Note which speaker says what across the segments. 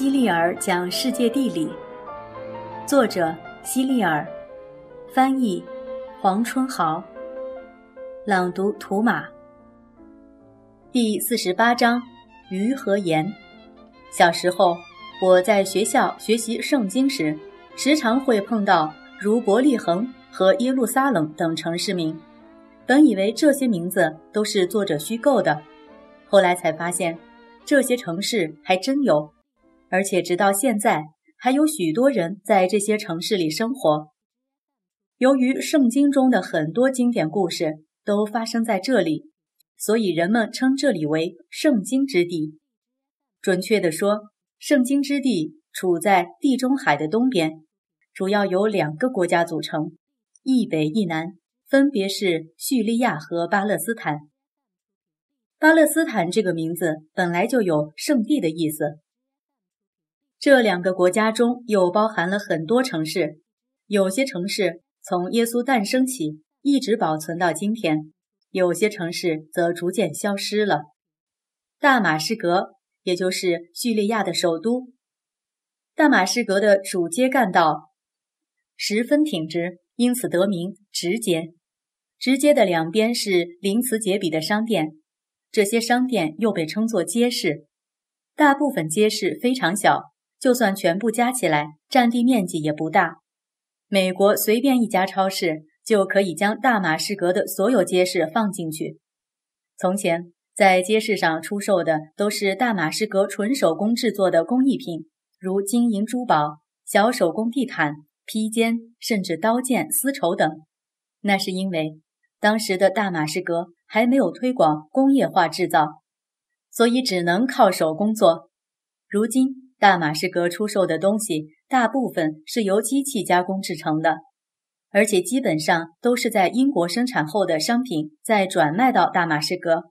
Speaker 1: 希利尔讲世界地理，作者希利尔，翻译黄春豪，朗读图马。第四十八章鱼和盐。小时候，我在学校学习圣经时，时常会碰到如伯利恒和耶路撒冷等城市名，本以为这些名字都是作者虚构的，后来才发现，这些城市还真有。而且直到现在，还有许多人在这些城市里生活。由于圣经中的很多经典故事都发生在这里，所以人们称这里为“圣经之地”。准确地说，圣经之地处在地中海的东边，主要由两个国家组成，一北一南，分别是叙利亚和巴勒斯坦。巴勒斯坦这个名字本来就有“圣地”的意思。这两个国家中又包含了很多城市，有些城市从耶稣诞生起一直保存到今天，有些城市则逐渐消失了。大马士革，也就是叙利亚的首都，大马士革的主街干道十分挺直，因此得名直街。直街的两边是鳞次栉比的商店，这些商店又被称作街市。大部分街市非常小。就算全部加起来，占地面积也不大。美国随便一家超市就可以将大马士革的所有街市放进去。从前，在街市上出售的都是大马士革纯手工制作的工艺品，如金银珠宝、小手工地毯、披肩，甚至刀剑、丝绸等。那是因为当时的大马士革还没有推广工业化制造，所以只能靠手工作。如今，大马士革出售的东西大部分是由机器加工制成的，而且基本上都是在英国生产后的商品再转卖到大马士革。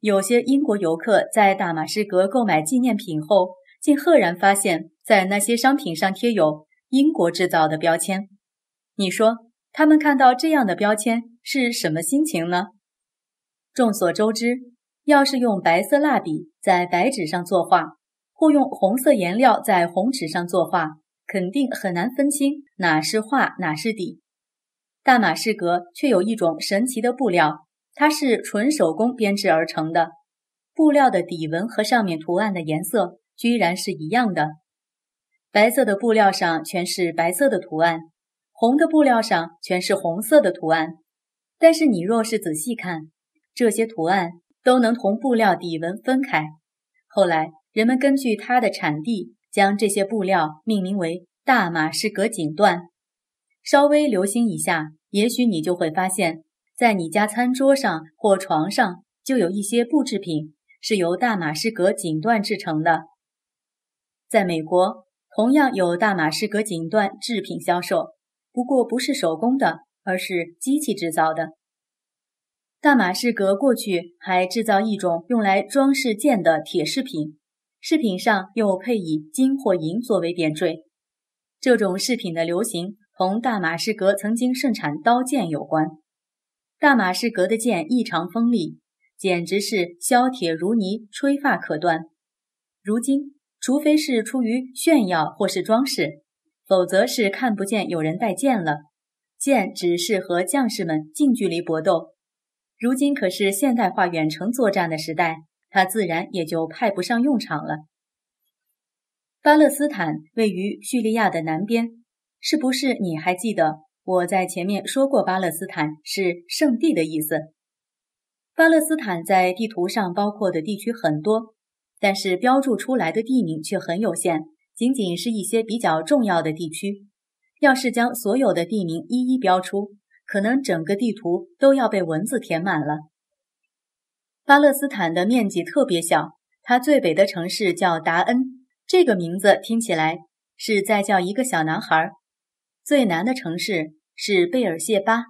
Speaker 1: 有些英国游客在大马士革购买纪念品后，竟赫然发现，在那些商品上贴有“英国制造”的标签。你说，他们看到这样的标签是什么心情呢？众所周知，要是用白色蜡笔在白纸上作画。或用红色颜料在红纸上作画，肯定很难分清哪是画哪是底。大马士革却有一种神奇的布料，它是纯手工编织而成的。布料的底纹和上面图案的颜色居然是一样的。白色的布料上全是白色的图案，红的布料上全是红色的图案。但是你若是仔细看，这些图案都能同布料底纹分开。后来。人们根据它的产地，将这些布料命名为大马士革锦缎。稍微留心一下，也许你就会发现，在你家餐桌上或床上，就有一些布制品是由大马士革锦缎制成的。在美国，同样有大马士革锦缎制品销售，不过不是手工的，而是机器制造的。大马士革过去还制造一种用来装饰剑的铁饰品。饰品上又配以金或银作为点缀，这种饰品的流行同大马士革曾经盛产刀剑有关。大马士革的剑异常锋利，简直是削铁如泥，吹发可断。如今，除非是出于炫耀或是装饰，否则是看不见有人带剑了。剑只是和将士们近距离搏斗。如今可是现代化远程作战的时代。它自然也就派不上用场了。巴勒斯坦位于叙利亚的南边，是不是你还记得我在前面说过，巴勒斯坦是圣地的意思？巴勒斯坦在地图上包括的地区很多，但是标注出来的地名却很有限，仅仅是一些比较重要的地区。要是将所有的地名一一标出，可能整个地图都要被文字填满了。巴勒斯坦的面积特别小，它最北的城市叫达恩，这个名字听起来是在叫一个小男孩。最南的城市是贝尔谢巴。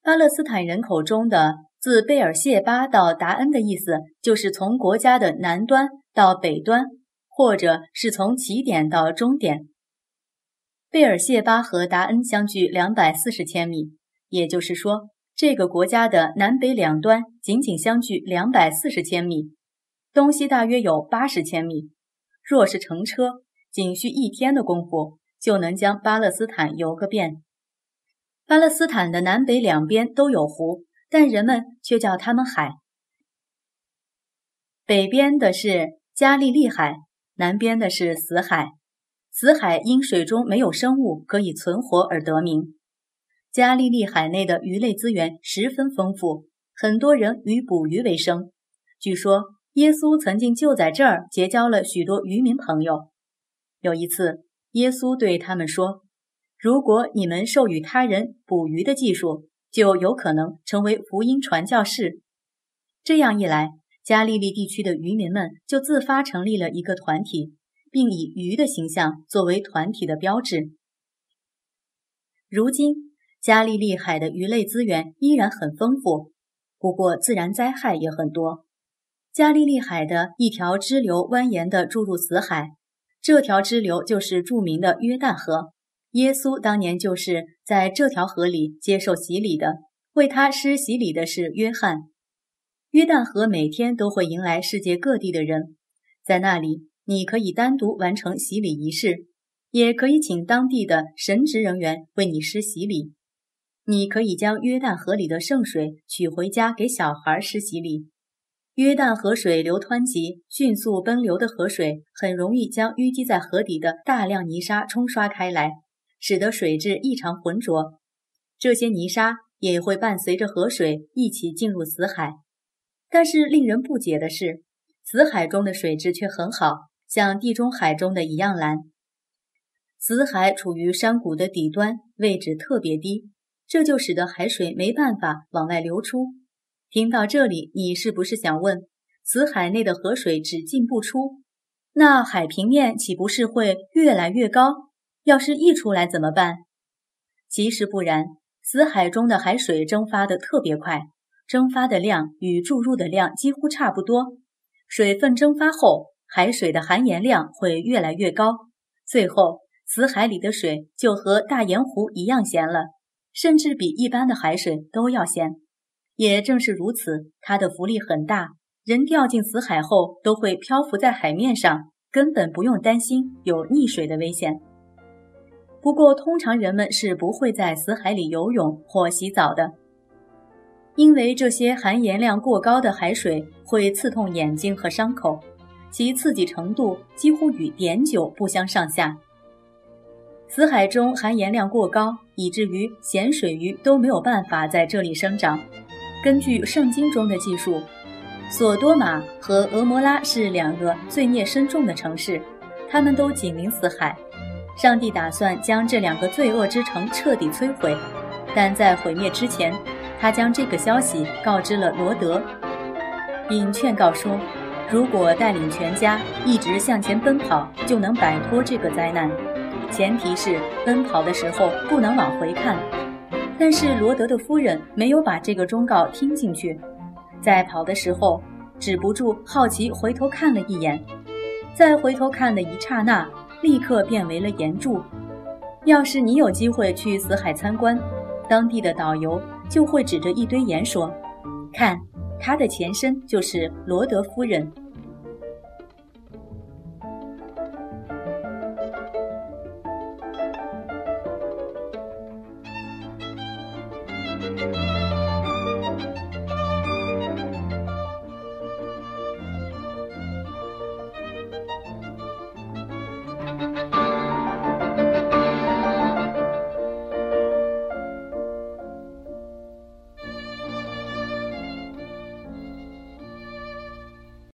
Speaker 1: 巴勒斯坦人口中的自贝尔谢巴到达恩的意思，就是从国家的南端到北端，或者是从起点到终点。贝尔谢巴和达恩相距两百四十千米，也就是说。这个国家的南北两端仅仅相距两百四十千米，东西大约有八十千米。若是乘车，仅需一天的功夫，就能将巴勒斯坦游个遍。巴勒斯坦的南北两边都有湖，但人们却叫它们海。北边的是加利利海，南边的是死海。死海因水中没有生物可以存活而得名。加利利海内的鱼类资源十分丰富，很多人以捕鱼为生。据说耶稣曾经就在这儿结交了许多渔民朋友。有一次，耶稣对他们说：“如果你们授予他人捕鱼的技术，就有可能成为福音传教士。”这样一来，加利利地区的渔民们就自发成立了一个团体。并以鱼的形象作为团体的标志。如今，加利利海的鱼类资源依然很丰富，不过自然灾害也很多。加利利海的一条支流蜿蜒地注入死海，这条支流就是著名的约旦河。耶稣当年就是在这条河里接受洗礼的，为他施洗礼的是约翰。约旦河每天都会迎来世界各地的人，在那里。你可以单独完成洗礼仪式，也可以请当地的神职人员为你施洗礼。你可以将约旦河里的圣水取回家给小孩施洗礼。约旦河水流湍急，迅速奔流的河水很容易将淤积在河底的大量泥沙冲刷开来，使得水质异常浑浊。这些泥沙也会伴随着河水一起进入死海。但是令人不解的是，死海中的水质却很好。像地中海中的一样蓝，死海处于山谷的底端，位置特别低，这就使得海水没办法往外流出。听到这里，你是不是想问：死海内的河水只进不出，那海平面岂不是会越来越高？要是溢出来怎么办？其实不然，死海中的海水蒸发的特别快，蒸发的量与注入的量几乎差不多。水分蒸发后。海水的含盐量会越来越高，最后死海里的水就和大盐湖一样咸了，甚至比一般的海水都要咸。也正是如此，它的浮力很大，人掉进死海后都会漂浮在海面上，根本不用担心有溺水的危险。不过，通常人们是不会在死海里游泳或洗澡的，因为这些含盐量过高的海水会刺痛眼睛和伤口。其刺激程度几乎与碘酒不相上下。死海中含盐量过高，以至于咸水鱼都没有办法在这里生长。根据圣经中的记述，索多玛和俄摩拉是两个罪孽深重的城市，他们都紧邻死海。上帝打算将这两个罪恶之城彻底摧毁，但在毁灭之前，他将这个消息告知了罗德，并劝告说。如果带领全家一直向前奔跑，就能摆脱这个灾难。前提是奔跑的时候不能往回看。但是罗德的夫人没有把这个忠告听进去，在跑的时候止不住好奇，回头看了一眼。在回头看的一刹那，立刻变为了岩柱。要是你有机会去死海参观，当地的导游就会指着一堆岩说：“看。”它的前身就是罗德夫人。